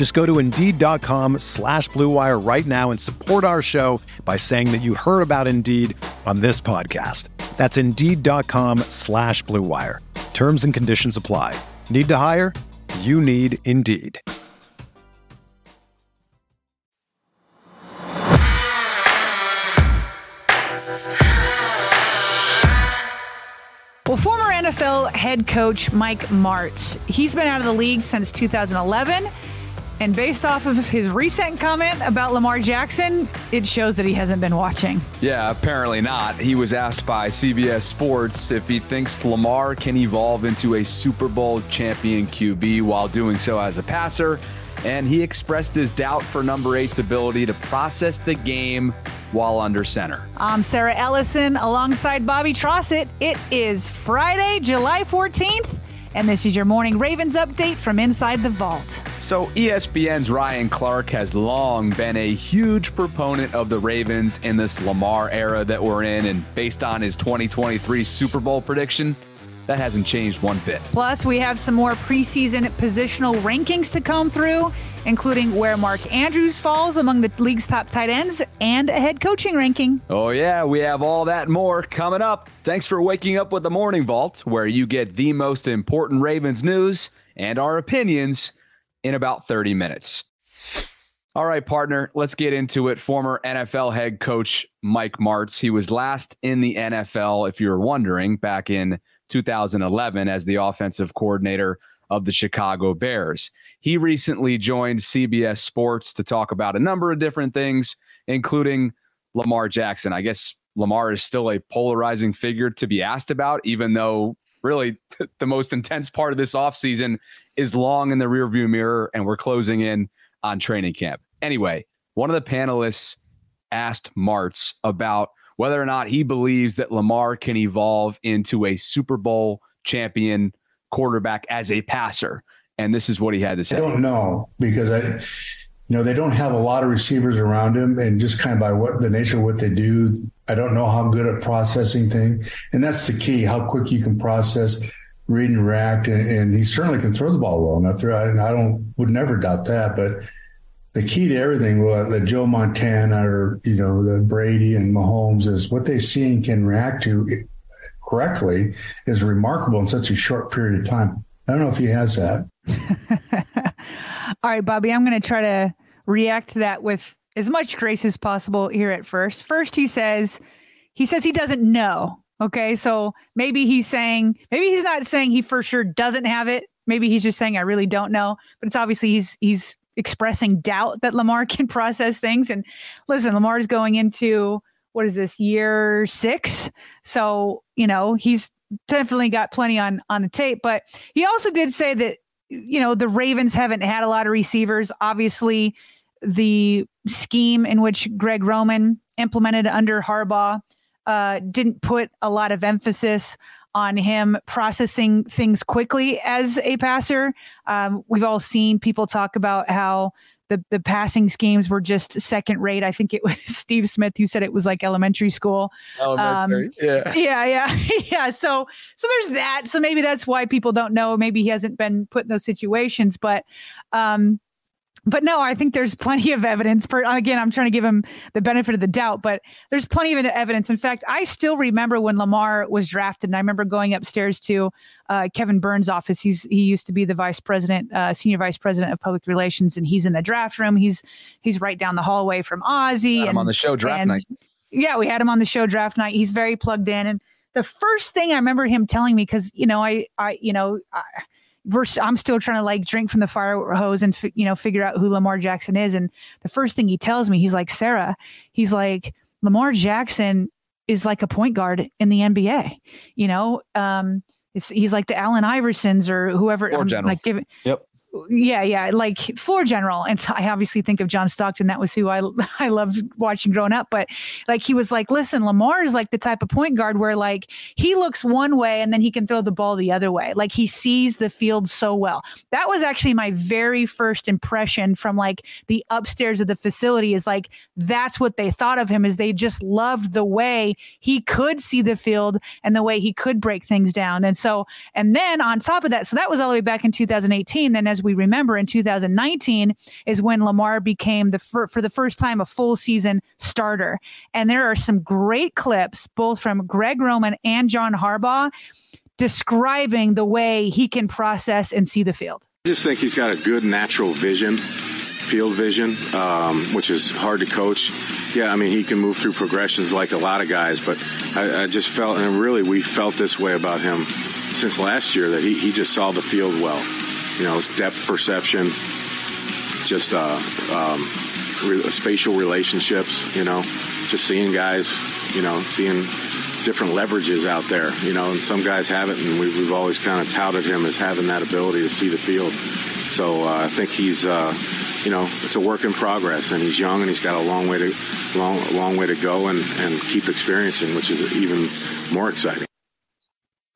Just go to Indeed.com slash BlueWire right now and support our show by saying that you heard about Indeed on this podcast. That's Indeed.com slash BlueWire. Terms and conditions apply. Need to hire? You need Indeed. Well, former NFL head coach Mike Martz, he's been out of the league since 2011. And based off of his recent comment about Lamar Jackson, it shows that he hasn't been watching. Yeah, apparently not. He was asked by CBS Sports if he thinks Lamar can evolve into a Super Bowl champion QB while doing so as a passer. And he expressed his doubt for number eight's ability to process the game while under center. I'm Sarah Ellison alongside Bobby Trossett. It is Friday, July 14th, and this is your morning Ravens update from inside the vault. So, ESPN's Ryan Clark has long been a huge proponent of the Ravens in this Lamar era that we're in, and based on his 2023 Super Bowl prediction, that hasn't changed one bit. Plus, we have some more preseason positional rankings to come through, including where Mark Andrews falls among the league's top tight ends and a head coaching ranking. Oh, yeah, we have all that more coming up. Thanks for waking up with the Morning Vault, where you get the most important Ravens news and our opinions in about 30 minutes. All right, partner, let's get into it. Former NFL head coach Mike Martz. He was last in the NFL, if you're wondering, back in 2011 as the offensive coordinator of the Chicago Bears. He recently joined CBS Sports to talk about a number of different things, including Lamar Jackson. I guess Lamar is still a polarizing figure to be asked about, even though really the most intense part of this offseason is long in the rearview mirror and we're closing in on training camp. Anyway, one of the panelists asked Martz about whether or not he believes that Lamar can evolve into a Super Bowl champion quarterback as a passer. And this is what he had to say. I don't know because I, you know, they don't have a lot of receivers around him, and just kind of by what the nature of what they do, I don't know how good at processing thing, and that's the key: how quick you can process, read and react, and, and he certainly can throw the ball well enough. I, I don't would never doubt that, but the key to everything, well, the Joe Montana or you know the Brady and Mahomes is what they see and can react to correctly is remarkable in such a short period of time. I don't know if he has that. All right, Bobby, I'm going to try to react to that with as much grace as possible here at first. First, he says he says he doesn't know. Okay, so maybe he's saying maybe he's not saying he for sure doesn't have it. Maybe he's just saying I really don't know. But it's obviously he's he's expressing doubt that Lamar can process things. And listen, Lamar's going into what is this year six? So you know he's definitely got plenty on on the tape. But he also did say that you know the Ravens haven't had a lot of receivers. Obviously, the scheme in which Greg Roman implemented under Harbaugh uh, didn't put a lot of emphasis on him processing things quickly as a passer. Um, we've all seen people talk about how the the passing schemes were just second rate. I think it was Steve Smith who said it was like elementary school. Elementary, um, yeah, yeah, yeah, yeah. So so there's that. So maybe that's why people don't know. Maybe he hasn't been put in those situations, but um, but no, I think there's plenty of evidence for, again, I'm trying to give him the benefit of the doubt, but there's plenty of evidence. In fact, I still remember when Lamar was drafted and I remember going upstairs to uh, Kevin Byrne's office. He's, he used to be the vice president, uh, senior vice president of public relations, and he's in the draft room. He's, he's right down the hallway from Ozzie. I'm on the show draft and, night. Yeah, we had him on the show draft night. He's very plugged in. And the first thing I remember him telling me, because you know, I, I, you know, I, I'm still trying to like drink from the fire hose and you know figure out who Lamar Jackson is. And the first thing he tells me, he's like, Sarah, he's like, Lamar Jackson is like a point guard in the NBA. You know, um, he's like the Allen Iversons or whoever. Or general. Like giving, yep yeah, yeah, like floor general. And so I obviously think of John Stockton. That was who I I loved watching growing up. But like he was like, listen, Lamar is like the type of point guard where like he looks one way and then he can throw the ball the other way. Like he sees the field so well. That was actually my very first impression from like the upstairs of the facility. Is like that's what they thought of him. Is they just loved the way he could see the field and the way he could break things down. And so and then on top of that, so that was all the way back in 2018. Then as we remember in 2019 is when Lamar became the fir- for the first time a full season starter. And there are some great clips both from Greg Roman and John Harbaugh describing the way he can process and see the field. I just think he's got a good natural vision, field vision, um, which is hard to coach. Yeah, I mean, he can move through progressions like a lot of guys, but I, I just felt, and really we felt this way about him since last year, that he, he just saw the field well you know, it's depth perception, just uh, um, re- spatial relationships, you know, just seeing guys, you know, seeing different leverages out there, you know, and some guys have it, and we've, we've always kind of touted him as having that ability to see the field. So uh, I think he's, uh, you know, it's a work in progress, and he's young, and he's got a long way to long long way to go, and and keep experiencing, which is even more exciting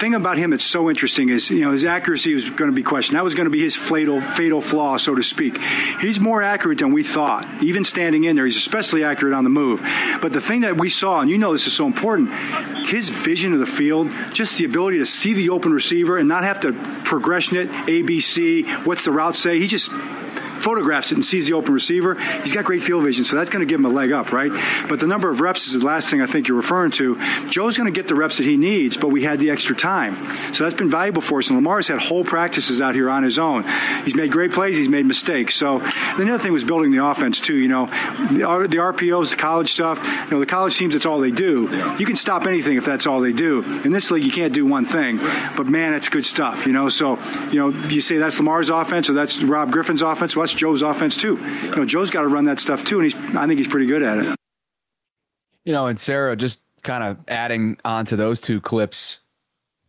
thing about him that's so interesting is, you know, his accuracy was going to be questioned. That was going to be his fatal, fatal flaw, so to speak. He's more accurate than we thought. Even standing in there, he's especially accurate on the move. But the thing that we saw, and you know this is so important, his vision of the field, just the ability to see the open receiver and not have to progression it, ABC, what's the route say. He just photographs it and sees the open receiver, he's got great field vision, so that's going to give him a leg up, right? But the number of reps is the last thing I think you're referring to. Joe's going to get the reps that he needs, but we had the extra time. So that's been valuable for us. And Lamar's had whole practices out here on his own. He's made great plays, he's made mistakes. So the other thing was building the offense, too. You know, the, RPOs, the college stuff, you know, the college teams, that's all they do. You can stop anything if that's all they do. In this league, you can't do one thing. But man, it's good stuff, you know. So, you know, you say that's Lamar's offense or that's Rob Griffin's offense. Well, that's Joe's offense too. You know, Joe's got to run that stuff too, and he's I think he's pretty good at it. You know, and Sarah, just kind of adding on to those two clips,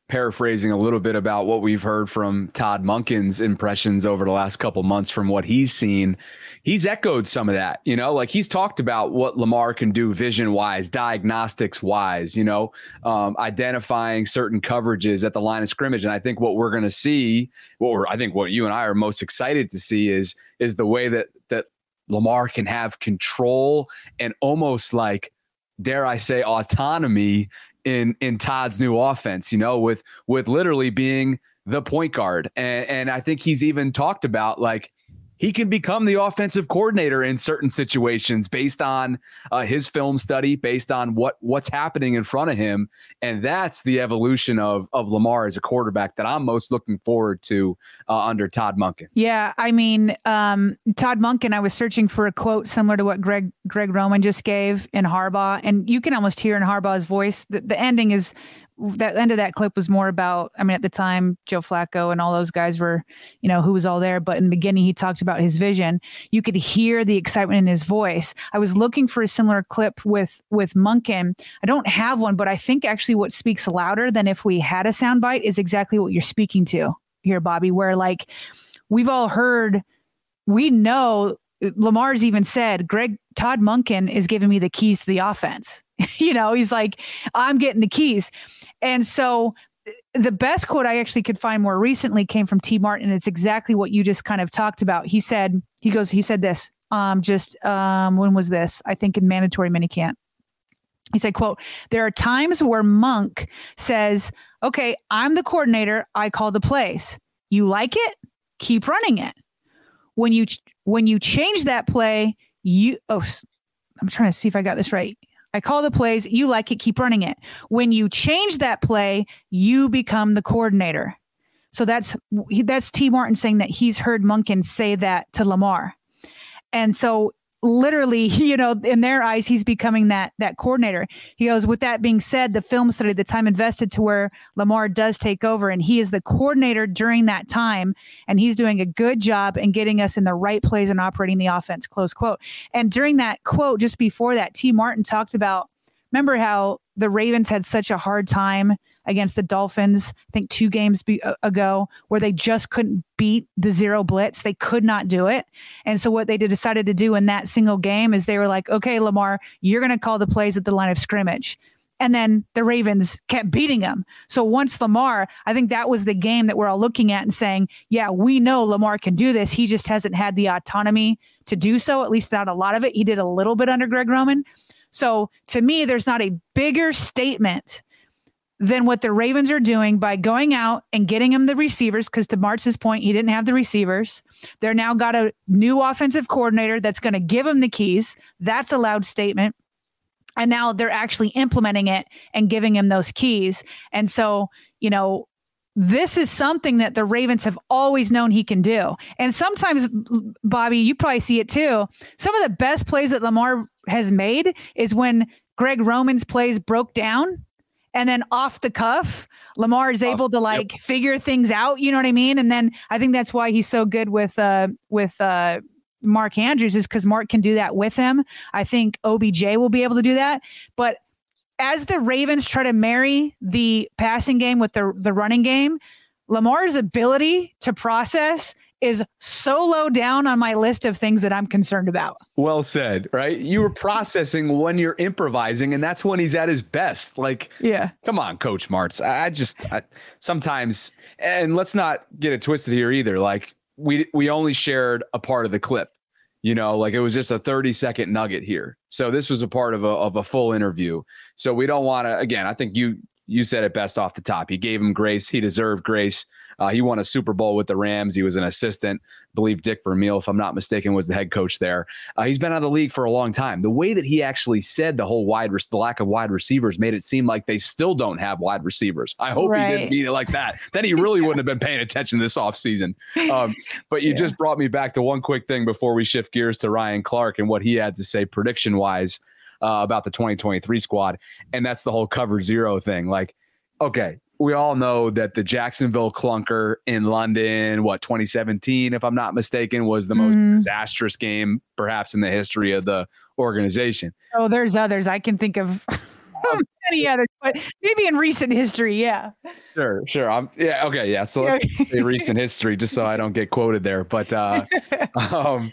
paraphrasing a little bit about what we've heard from Todd Monken's impressions over the last couple months from what he's seen. He's echoed some of that, you know, like he's talked about what Lamar can do vision wise, diagnostics wise, you know, um, identifying certain coverages at the line of scrimmage. And I think what we're going to see, what we're, I think what you and I are most excited to see is, is the way that, that Lamar can have control and almost like, dare I say, autonomy in in Todd's new offense, you know, with with literally being the point guard. And and I think he's even talked about like he can become the offensive coordinator in certain situations based on uh, his film study, based on what what's happening in front of him, and that's the evolution of of Lamar as a quarterback that I'm most looking forward to uh, under Todd Monken. Yeah, I mean, um, Todd Monken. I was searching for a quote similar to what Greg Greg Roman just gave in Harbaugh, and you can almost hear in Harbaugh's voice. The, the ending is that end of that clip was more about i mean at the time joe flacco and all those guys were you know who was all there but in the beginning he talked about his vision. You could hear the excitement in his voice. I was looking for a similar clip with with monken i don't have one but i think actually what speaks louder than if we had a soundbite is exactly what you're speaking to here bobby where like we've all heard we know lamar's even said greg todd monken is giving me the keys to the offense you know, he's like, I'm getting the keys. And so the best quote I actually could find more recently came from Tee Martin. It's exactly what you just kind of talked about. He said, he goes, he said this, um, just um, when was this? I think in mandatory minicamp. He said, quote, there are times where Monk says, okay, I'm the coordinator. I call the plays. You like it? Keep running it. When you, when you change that play, you, oh, I'm trying to see if I got this right. I call the plays, you like it, keep running it. When you change that play, you become the coordinator. So that's that's Tee Martin saying that he's heard Monken say that to Lamar. And so literally, you know, in their eyes, he's becoming that that coordinator. He goes, with that being said, the film study, the time invested to where Lamar does take over, and he is the coordinator during that time, and he's doing a good job in getting us in the right plays and operating the offense. Close quote. And during that quote, just before that, Tee Martin talked about. Remember how the Ravens had such a hard time against the Dolphins, I think two games be- ago, where they just couldn't beat the zero blitz. They could not do it. And so, what they decided to do in that single game is they were like, okay, Lamar, you're going to call the plays at the line of scrimmage. And then the Ravens kept beating them. So once Lamar, I think that was the game that we're all looking at and saying, yeah, we know Lamar can do this. He just hasn't had the autonomy to do so, at least not a lot of it. He did a little bit under Greg Roman. So to me, there's not a bigger statement than what the Ravens are doing by going out and getting him the receivers. Because to Martz's point, he didn't have the receivers. They're now got a new offensive coordinator that's going to give him the keys. That's a loud statement. And now they're actually implementing it and giving him those keys. And so, you know, this is something that the Ravens have always known he can do. And sometimes, Bobby, you probably see it too. Some of the best plays that Lamar has made is when Greg Roman's plays broke down and then off the cuff, Lamar is able to like yep. figure things out. You know what I mean? And then I think that's why he's so good with uh with uh Mark Andrews is because Mark can do that with him. I think OBJ will be able to do that. But as the Ravens try to marry the passing game with the the running game, Lamar's ability to process is so low down on my list of things that I'm concerned about. Well said, right? You were processing when you're improvising, and that's when he's at his best. Like, yeah, come on, Coach Martz. I just I, sometimes, and let's not get it twisted here either. Like, we we only shared a part of the clip. You know, like it was just a 30 second nugget here. So this was a part of a of a full interview. So we don't want to. Again, I think you you said it best off the top. He gave him grace. He deserved grace. Uh, he won a Super Bowl with the Rams. He was an assistant. I believe Dick Vermeil, if I'm not mistaken, was the head coach there. Uh, he's been out of the league for a long time. The way that he actually said the whole wide, the lack of wide receivers made it seem like they still don't have wide receivers. I hope right. he didn't mean it like that. Then he really yeah. wouldn't have been paying attention this offseason. Um, but you yeah. just brought me back to one quick thing before we shift gears to Ryan Clark and what he had to say prediction wise uh, about the 2023 squad. And that's the whole cover zero thing. Like, okay, we all know that the Jacksonville clunker in London, what 2017, if I'm not mistaken, was the most mm. disastrous game perhaps in the history of the organization. Oh, there's others I can think of. many others, but maybe in recent history, yeah. Sure, sure. I'm yeah, okay, yeah. So recent history, just so I don't get quoted there. But uh, um,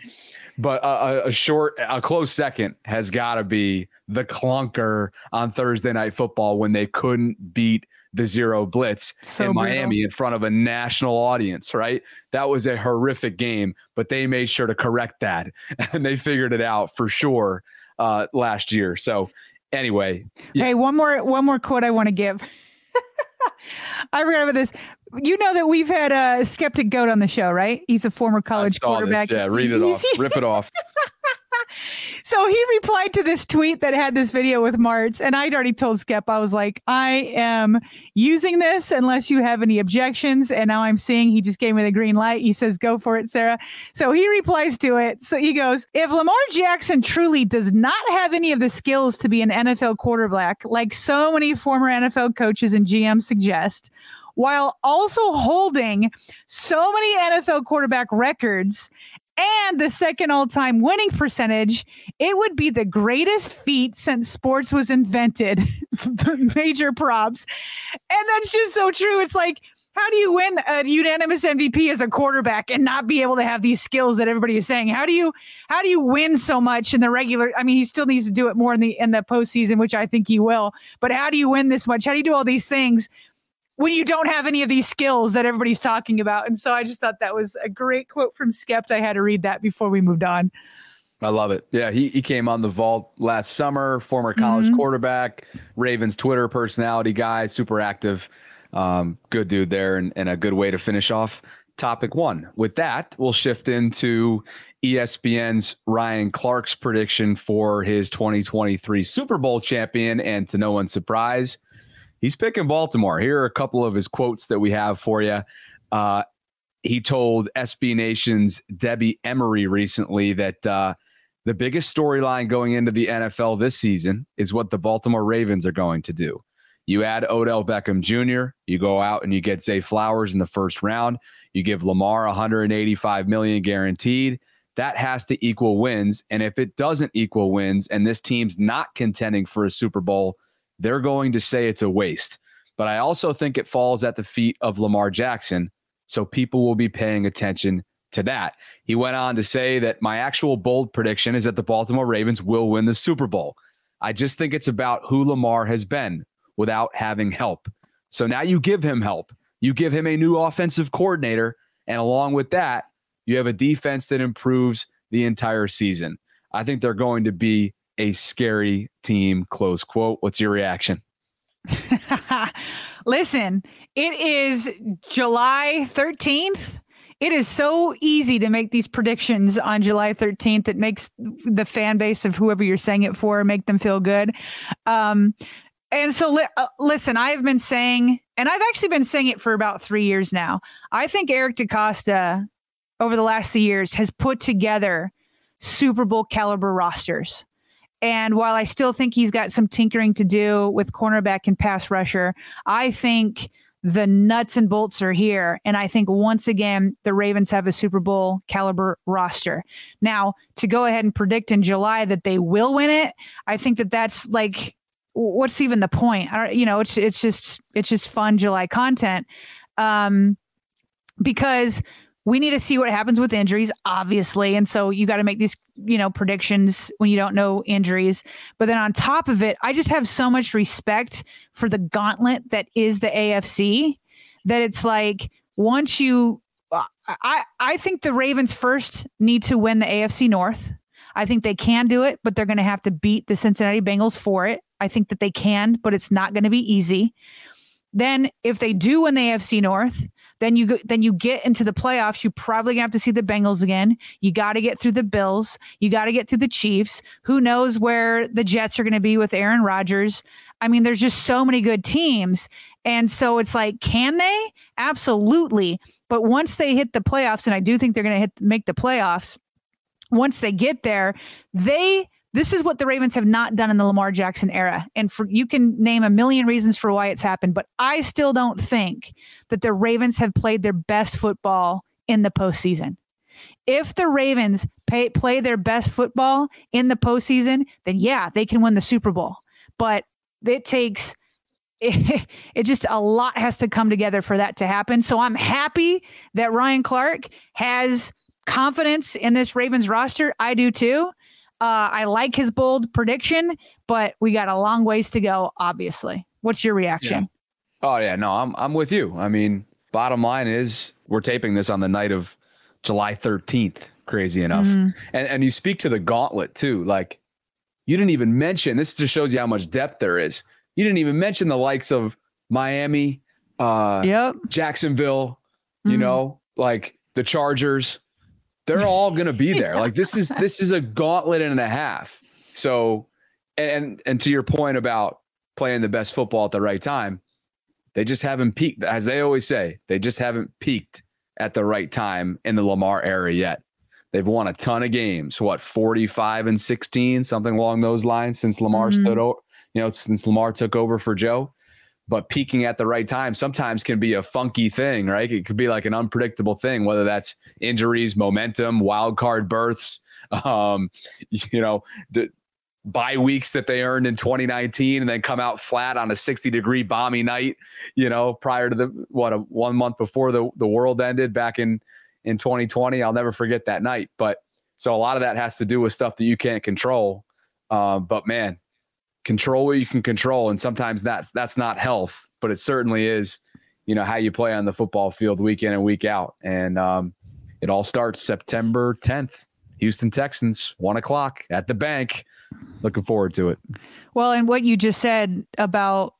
but a, a, short, a close second has got to be the clunker on Thursday Night Football when they couldn't beat the zero blitz so in Miami brutal. in front of a national audience, right? That was a horrific game, but they made sure to correct that and they figured it out for sure uh, last year. So anyway, yeah. hey, one more one more quote I want to give. I forgot about this. You know that we've had a skeptic goat on the show, right? He's a former college quarterback. This. Yeah, read it off, rip it off. so he replied to this tweet that had this video with Martz, and I'd already told Skep, I was like, I am using this unless you have any objections. And now I'm seeing he just gave me the green light. He says, Go for it, Sarah. So he replies to it. So he goes, If Lamar Jackson truly does not have any of the skills to be an NFL quarterback, like so many former NFL coaches and GMs suggest, while also holding so many NFL quarterback records and the second all time winning percentage, it would be the greatest feat since sports was invented. Major props. And that's just so true. It's like, how do you win a unanimous MVP as a quarterback and not be able to have these skills that everybody is saying? How do you how do you win so much in the regular? I mean, he still needs to do it more in the in the postseason, which I think he will. But how do you win this much? How do you do all these things when you don't have any of these skills that everybody's talking about. And so I just thought that was a great quote from Skept. I had to read that before we moved on. I love it. Yeah, he, he came on the vault last summer, former college mm-hmm. quarterback, Ravens Twitter personality guy, super active. Um, good dude there, and, and a good way to finish off topic one. With that, we'll shift into ESPN's Ryan Clark's prediction for his 2023 Super Bowl champion. And to no one's surprise, he's picking Baltimore. Here are a couple of his quotes that we have for you. Uh, he told SB Nation's Debbie Emery recently that uh, The biggest storyline going into the NFL this season is what the Baltimore Ravens are going to do. You add Odell Beckham Jr., you go out and you get Zay Flowers in the first round. You give Lamar 185 million guaranteed. That has to equal wins. And if it doesn't equal wins and this team's not contending for a Super Bowl, they're going to say it's a waste. But I also think it falls at the feet of Lamar Jackson. So people will be paying attention to that. He went on to say that my actual bold prediction is that the Baltimore Ravens will win the Super Bowl. I just think it's about who Lamar has been without having help. So now you give him help. You give him a new offensive coordinator. And along with that, you have a defense that improves the entire season. I think they're going to be a scary team, close quote. What's your reaction? Listen, it is July 13th. It is so easy to make these predictions on July 13th. It makes the fan base of whoever you're saying it for make them feel good. Um, and so, li- uh, listen, I've been saying, and I've actually been saying it for about three years now. I think Eric DeCosta, over the last few years, has put together Super Bowl caliber rosters. And while I still think he's got some tinkering to do with cornerback and pass rusher, I think the nuts and bolts are here. And I think once again, the Ravens have a Super Bowl caliber roster. Now, to go ahead and predict in July that they will win it, I think that that's like, what's even the point? You know, it's it's just it's just fun July content, um, because we need to see what happens with injuries, obviously. And so you got to make these, you know, predictions when you don't know injuries. But then on top of it, I just have so much respect for the gauntlet that is the AFC that it's like once you I I think the Ravens first need to win the AFC North. I think they can do it, but they're going to have to beat the Cincinnati Bengals for it. I think that they can, but it's not going to be easy. Then if they do win the AFC North, then you then you get into the playoffs. You probably gonna have to see the Bengals again. You got to get through the Bills. You got to get through the Chiefs. Who knows where the Jets are going to be with Aaron Rodgers? I mean, there's just so many good teams. And so it's like, can they? Absolutely. But once they hit the playoffs, and I do think they're going to hit make the playoffs, once they get there, they this is what the Ravens have not done in the Lamar Jackson era. And for you can name a million reasons for why it's happened, but I still don't think that the Ravens have played their best football in the postseason. If the Ravens pay, play their best football in the postseason, then yeah, they can win the Super Bowl. But it takes it, it, just a lot has to come together for that to happen. So I'm happy that Ryan Clark has confidence in this Ravens roster. I do too. Uh, I like his bold prediction, but we got a long ways to go. Obviously, what's your reaction? Yeah. Oh yeah, no, I'm I'm with you. I mean, bottom line is we're taping this on the night of July 13th. Crazy enough, mm-hmm. and and you speak to the gauntlet too. Like you didn't even mention. This just shows you how much depth there is. You didn't even mention the likes of Miami, uh, yep. Jacksonville. You mm-hmm. know, like the Chargers they're all going to be there. Like this is this is a gauntlet and a half. So, and and to your point about playing the best football at the right time, they just haven't peaked. As they always say, they just haven't peaked at the right time in the Lamar era yet. They've won a ton of games. What forty five and sixteen, something along those lines since Lamar mm-hmm. stood over. You know, since Lamar took over for Joe but peaking at the right time sometimes can be a funky thing, right? It could be like an unpredictable thing, whether that's injuries, momentum, wild card berths, um, you know, the bye weeks that they earned in 2019 and then come out flat on a 60 degree balmy night, you know, prior to the what a one month before the, the world ended back in in 2020. I'll never forget that night. But so a lot of that has to do with stuff that you can't control. Uh, but man, control what you can control and sometimes that that's not health but it certainly is you know how you play on the football field week in and week out. And um, it all starts september 10th houston texans one o'clock at the bank. Looking forward to it. Well and what you just said about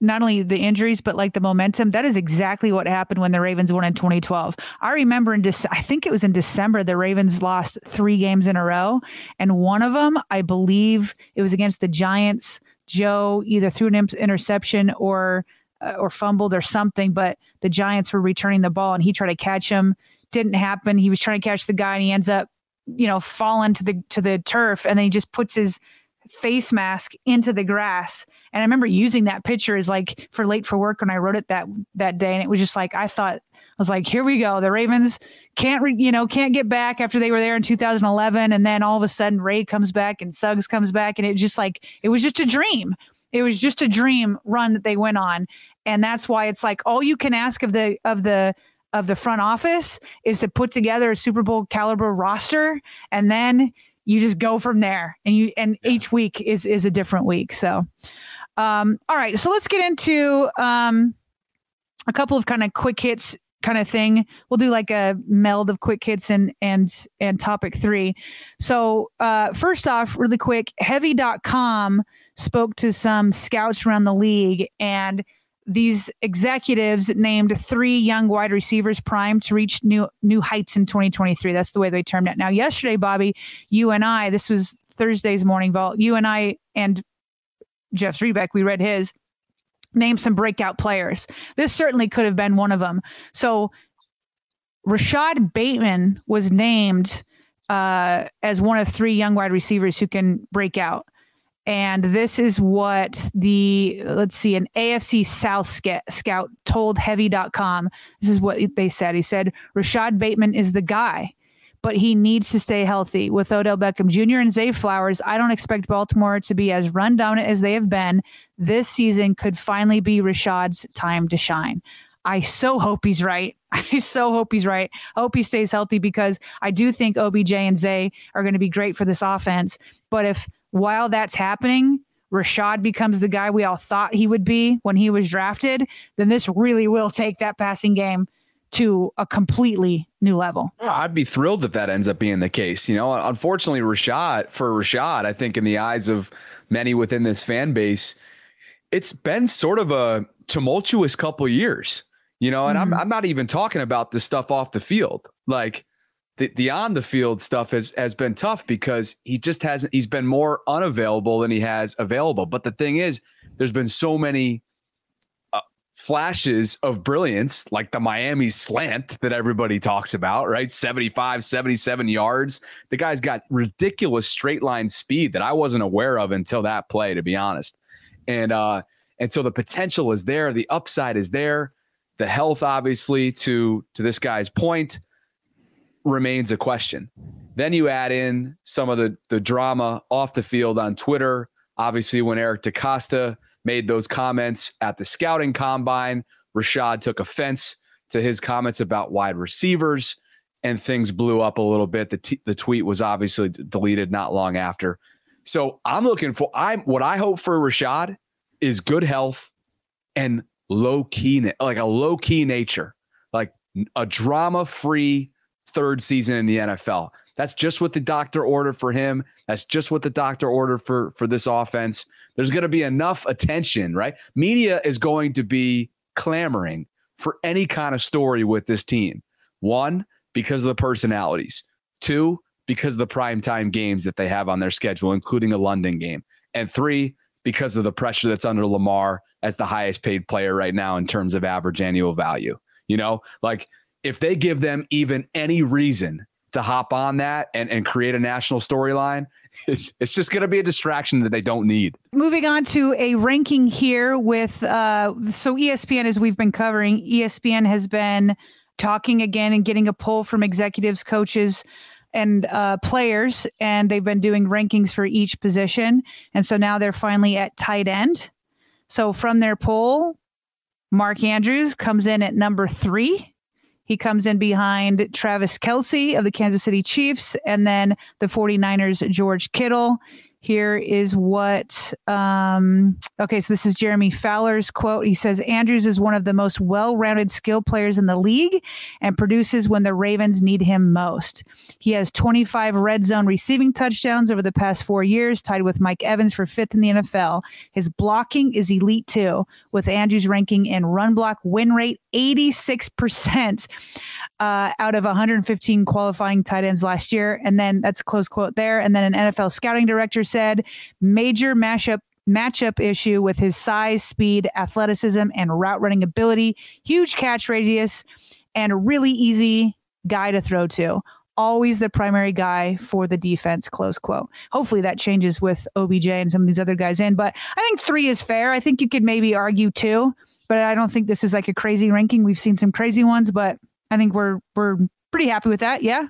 not only the injuries but like the momentum. That is exactly what happened when the ravens won in 2012 i remember in Dec- i think it was in december the ravens lost three games in a row and one of them i believe it was against the giants. Joe either threw an interception or uh, or fumbled or something but the giants were returning the ball and he tried to catch him. Didn't happen. He was trying to catch the guy and he ends up you know, fallen to the to the turf, and then he just puts his face mask into the grass. And I remember using that picture as like for late for work when I wrote it that that day, and it was just like I thought I was like, here we go. The Ravens can't, re, you know, can't get back after they were there in 2011, and then all of a sudden Ray comes back and Suggs comes back, and it just like it was just a dream. It was just a dream run that they went on, and that's why it's like all you can ask of the of the of the front office is to put together a Super Bowl caliber roster, and then you just go from there. And you and yeah. each week is is a different week. So, um, all right, so let's get into um, a couple of kind of quick hits kind of thing. We'll do like a meld of quick hits and and and topic three. So uh, first off, really quick, heavy.com spoke to some scouts around the league and these executives named three young wide receivers primed to reach new new heights in 2023. That's the way they termed it. Now, yesterday, Bobby, you and I, this was Thursday's morning vault. You and I and Jeff Zrebiec, we read his name some breakout players. This certainly could have been one of them. So Rashod Bateman was named uh, as one of three young wide receivers who can break out. And this is what the, let's see, an AFC South scout told Heavy.com. This is what they said. He said, Rashod Bateman is the guy but he needs to stay healthy. With Odell Beckham Jr. and Zay Flowers, I don't expect Baltimore to be as run down as they have been. This season could finally be Rashod's time to shine. I so hope he's right. I so hope he's right. I hope he stays healthy because I do think OBJ and Zay are going to be great for this offense. But if while that's happening, Rashod becomes the guy we all thought he would be when he was drafted, then this really will take that passing game to a completely new level. I'd be thrilled if that ends up being the case. You know, unfortunately, Rashod for Rashod, I think in the eyes of many within this fan base, it's been sort of a tumultuous couple years. You know, and mm-hmm. I'm I'm not even talking about the stuff off the field. Like the the on the field stuff has has been tough because he just hasn't he's been more unavailable than he has available. But the thing is, there's been so many flashes of brilliance like the Miami slant that everybody talks about, right? 75, 77 yards. The guy's got ridiculous straight line speed that I wasn't aware of until that play, to be honest. And uh, and so the potential is there, the upside is there. The health, obviously, to to this guy's point, remains a question. Then you add in some of the the drama off the field on Twitter. Obviously, when Eric DeCosta made those comments at the scouting combine. Rashod took offense to his comments about wide receivers, and things blew up a little bit. The, t- the tweet was obviously d- deleted not long after. So I'm looking for I'm what I hope for Rashod is good health and low key like a low key nature, like a drama free third season in the NFL. That's just what the doctor ordered for him. That's just what the doctor ordered for for this offense. There's going to be enough attention, right? Media is going to be clamoring for any kind of story with this team. One, because of the personalities. Two, because of the primetime games that they have on their schedule, including a London game. And three, because of the pressure that's under Lamar as the highest paid player right now in terms of average annual value. You know, like if they give them even any reason to hop on that and, and create a national storyline, it's, it's just going to be a distraction that they don't need. Moving on to a ranking here with, uh, so ESPN, as we've been covering, ESPN has been talking again and getting a poll from executives, coaches, and uh, players, and they've been doing rankings for each position. And so now they're finally at tight end. So from their poll, Mark Andrews comes in at number three. He comes in behind Travis Kelce of the Kansas City Chiefs and then the 49ers, George Kittle. Here is what, um, okay, so this is Jeremy Fowler's quote. He says Andrews is one of the most well rounded skill players in the league and produces when the Ravens need him most. He has 25 red zone receiving touchdowns over the past four years, tied with Mike Evans for fifth in the NFL. His blocking is elite too, with Andrews ranking in run block win rate 86% uh, out of 115 qualifying tight ends last year. And then that's a close quote there. And then an NFL scouting director said major mashup matchup issue with his size, speed, athleticism, and route running ability, huge catch radius, and a really easy guy to throw to. always the primary guy for the defense, close quote. Hopefully that changes with OBJ and some of these other guys in. But I think three is fair. I think you could maybe argue two, but I don't think this is like a crazy ranking. We've seen some crazy ones, but I think we're we're pretty happy with that. Yeah.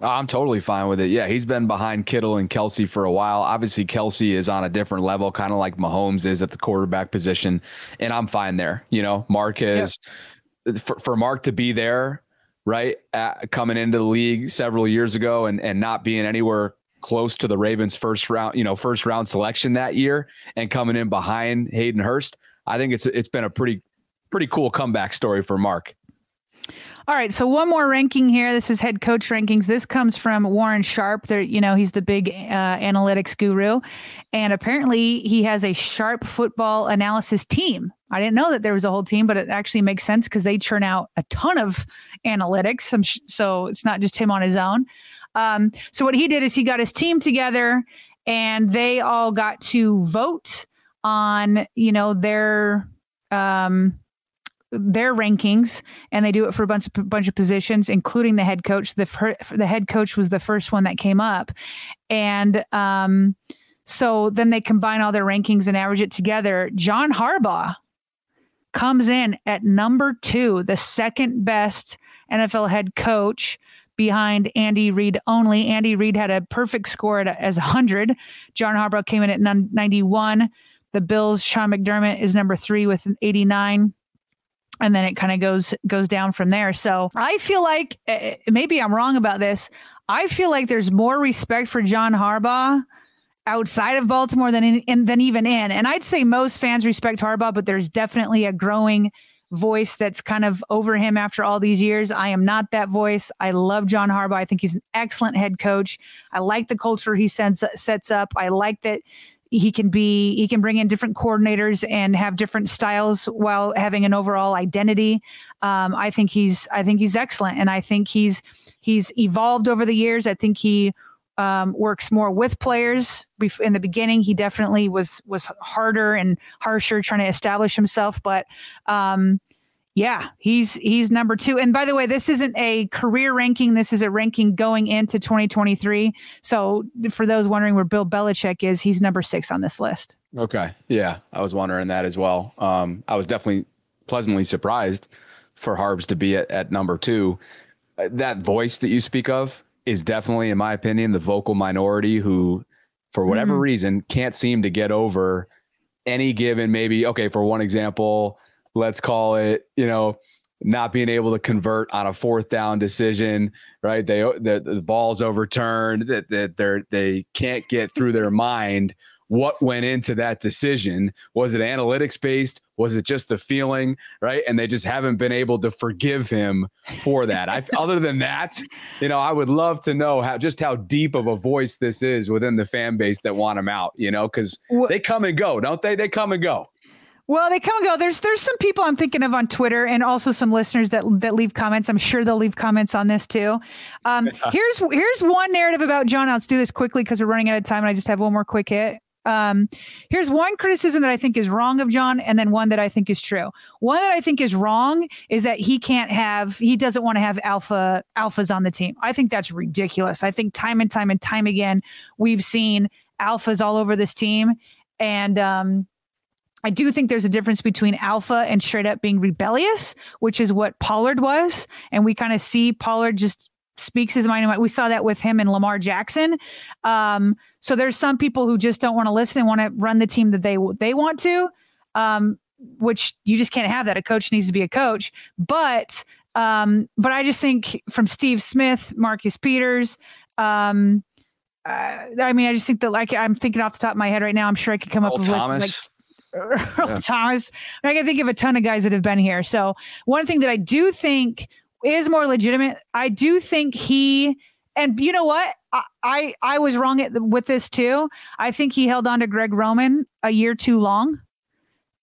Oh, I'm totally fine with it. Yeah, he's been behind Kittle and Kelce for a while. Obviously, Kelce is on a different level, kind of like Mahomes is at the quarterback position, and I'm fine there. You know, Mark is yeah. for, for Mark to be there, right, at, coming into the league several years ago, and and not being anywhere close to the Ravens' first round, you know, first round selection that year, and coming in behind Hayden Hurst. I think it's it's been a pretty pretty cool comeback story for Mark. All right, so one more ranking here. This is head coach rankings. This comes from Warren Sharp. There, you know, he's the big uh, analytics guru, and apparently he has a Sharp football analysis team. I didn't know that there was a whole team, but it actually makes sense because they churn out a ton of analytics. So it's not just him on his own. Um, so what he did is he got his team together, and they all got to vote on, you know, their um, their rankings and they do it for a bunch of bunch of positions including the head coach. The the head coach was the first one that came up. And um, so then they combine all their rankings and average it together. John Harbaugh comes in at number 2 the second best NFL head coach behind Andy Reid only. Andy Reid had a perfect score at, as 100 John Harbaugh came in at 91 the Bills Sean McDermott is number 3 with 89 and then it kind of goes goes down from there. So I feel like uh, maybe I'm wrong about this. I feel like there's more respect for John Harbaugh outside of Baltimore than in, in, than even in. And I'd say most fans respect Harbaugh, but there's definitely a growing voice that's kind of over him after all these years. I am not that voice. I love John Harbaugh. I think he's an excellent head coach. I like the culture he sends, sets up. I like that he can be he can bring in different coordinators and have different styles while having an overall identity. Um, i think he's i think he's excellent and i think he's he's evolved over the years. I think he um, works more with players. In the beginning he definitely was was harder and harsher trying to establish himself but um, yeah, he's he's number two. And by the way, this isn't a career ranking. This is a ranking going into 2023. So for those wondering where Bill Belichick is, he's number six on this list. Okay. Yeah, I was wondering that as well. Um, I was definitely pleasantly surprised for Harbs to be at, at number two. Uh, that voice that you speak of is definitely, in my opinion, the vocal minority who, for whatever mm. reason, can't seem to get over any given maybe. Okay, for one example let's call it, you know, not being able to convert on a fourth down decision, right? They the, the ball's overturned, that that they're they can't get through their mind what went into that decision. Was it analytics based? Was it just the feeling, right? And they just haven't been able to forgive him for that. I, other than that, you know, I would love to know how just how deep of a voice this is within the fan base that want him out. You know, because they come and go, don't they? They come and go. Well, they come and go. There's there's some people I'm thinking of on Twitter, and also some listeners that that leave comments. I'm sure they'll leave comments on this too. Um, here's here's one narrative about John. Let's do this quickly because we're running out of time, and I just have one more quick hit. Um, here's one criticism that I think is wrong of John, and then one that I think is true. One that I think is wrong is that he can't have, he doesn't want to have alpha alphas on the team. I think that's ridiculous. I think time and time and time again we've seen alphas all over this team, and um, I do think there's a difference between alpha and straight up being rebellious, which is what Pollard was. And we kind of see Pollard just speaks his mind. We saw that with him and Lamar Jackson. Um, so there's some people who just don't want to listen and want to run the team that they they want to, um, which you just can't have that. A coach needs to be a coach. But um, but I just think from Steve Smith, Marcus Peters, um, uh, I mean, I just think that like I'm thinking off the top of my head right now. I'm sure I could come up with like Earl yeah. Thomas. I can think of a ton of guys that have been here. So one thing that I do think is more legitimate, I do think he and you know what? I I, I was wrong at, with this too. I think he held on to Greg Roman a year too long.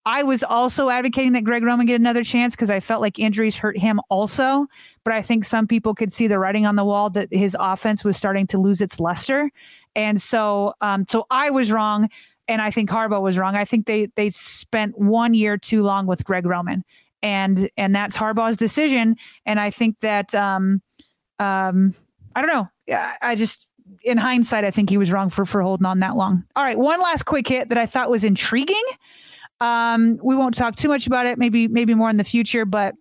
I was also advocating that Greg Roman get another chance because I felt like injuries hurt him also. But I think some people could see the writing on the wall that his offense was starting to lose its luster. And so, um, so I was wrong and I think Harbaugh was wrong. I think they they spent one year too long with Greg Roman, and and that's Harbaugh's decision. And I think that um, um, I don't know. I just in hindsight, I think he was wrong for for holding on that long. All right, one last quick hit that I thought was intriguing. Um, we won't talk too much about it. Maybe maybe more in the future, but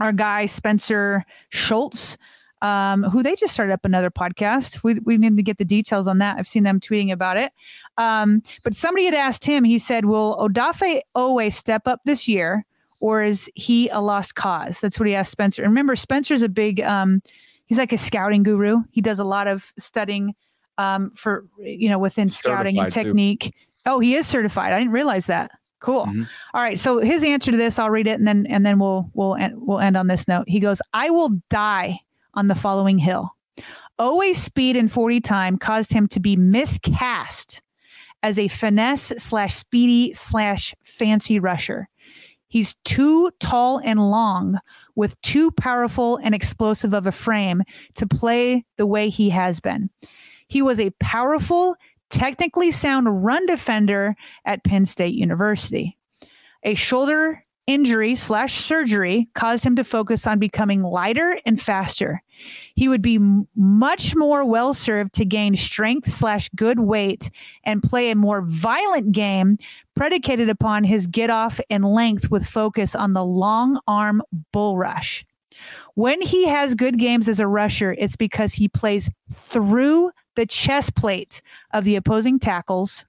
our guy Spencer Schultz, um, who they just started up another podcast. We we need to get the details on that. I've seen them tweeting about it. Um, but somebody had asked him. He said, "Will Odafe Oweh step up this year, or is he a lost cause?" That's what he asked Spencer. And remember, Spencer's a big. Um, he's like a scouting guru. He does a lot of studying um, for you know within scouting and technique. Too. Oh, he is certified. I didn't realize that. Cool. Mm-hmm. All right. So his answer to this, I'll read it and then and then we'll we'll end, we'll end on this note. He goes, "I will die on the following hill." Oweh's speed and 40 time caused him to be miscast as a finesse slash speedy slash fancy rusher. He's too tall and long with too powerful and explosive of a frame to play the way he has been. He was a powerful, technically sound run defender at Penn State University. A shoulder injury slash surgery caused him to focus on becoming lighter and faster. He would be much more well served to gain strength slash good weight and play a more violent game predicated upon his get off and length with focus on the long arm bull rush. When he has good games as a rusher, it's because he plays through the chest plate of the opposing tackles,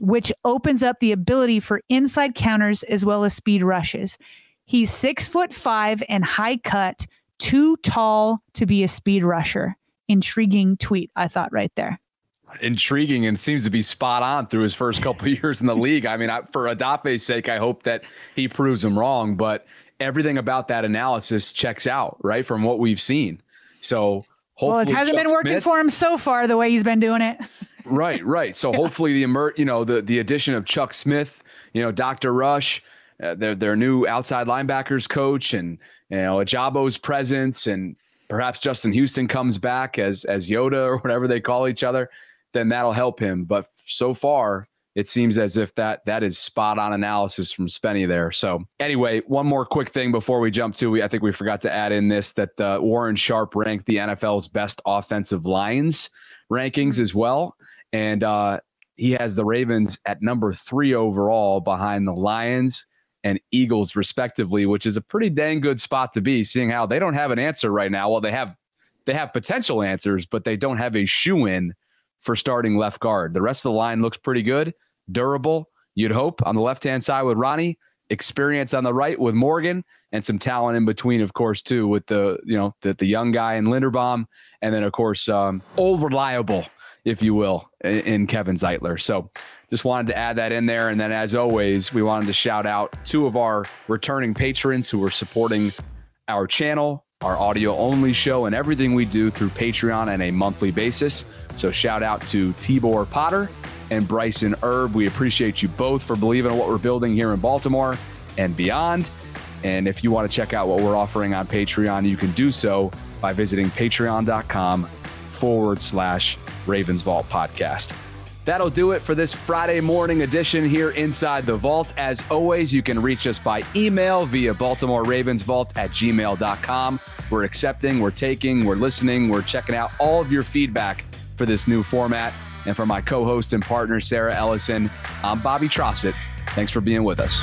which opens up the ability for inside counters as well as speed rushes. He's six foot five and high cut, too tall to be a speed rusher. Intriguing tweet, I thought right there. Intriguing and seems to be spot on through his first couple years in the league. I mean, I, for Odafe's sake, I hope that he proves him wrong, but everything about that analysis checks out, right? From what we've seen. So well, it hasn't Chuck been working Smith, for him so far the way he's been doing it. right, right. So yeah. hopefully the emer- you know, the the addition of Chuck Smith, you know, Dr. Rush, uh, their their new outside linebackers coach, and you know, Ojabo's presence, and perhaps Justin Houston comes back as as Yoda or whatever they call each other, then that'll help him. But so far, it seems as if that that is spot on analysis from Spenny there. So anyway, one more quick thing before we jump to, we, I think we forgot to add in this that uh, Warren Sharp ranked the NFL's best offensive lines rankings as well, and uh, he has the Ravens at number three overall behind the Lions and Eagles respectively, which is a pretty dang good spot to be, seeing how they don't have an answer right now. Well, they have they have potential answers, but they don't have a shoe in for starting left guard. The rest of the line looks pretty good durable, you'd hope, on the left hand side with Ronnie, experience on the right with Morgan, and some talent in between, of course, too, with the you know the, the young guy in Linderbaum, and then of course um, old reliable, if you will, in, in Kevin Zeitler. So just wanted to add that in there. And then, as always, we wanted to shout out two of our returning patrons who are supporting our channel, our audio only show, and everything we do through Patreon on a monthly basis. So, shout out to Tibor Potter and Bryson Erb. We appreciate you both for believing in what we're building here in Baltimore and beyond. And if you want to check out what we're offering on Patreon, you can do so by visiting patreon.com forward slash Ravens Vault podcast. That'll do it for this Friday morning edition here inside the vault. As always, you can reach us by email via Baltimore Ravens Vault at gmail.com. We're accepting, we're taking, we're listening, we're checking out all of your feedback for this new format. And for my co host and partner, Sarah Ellison, I'm Bobby Trossett. Thanks for being with us.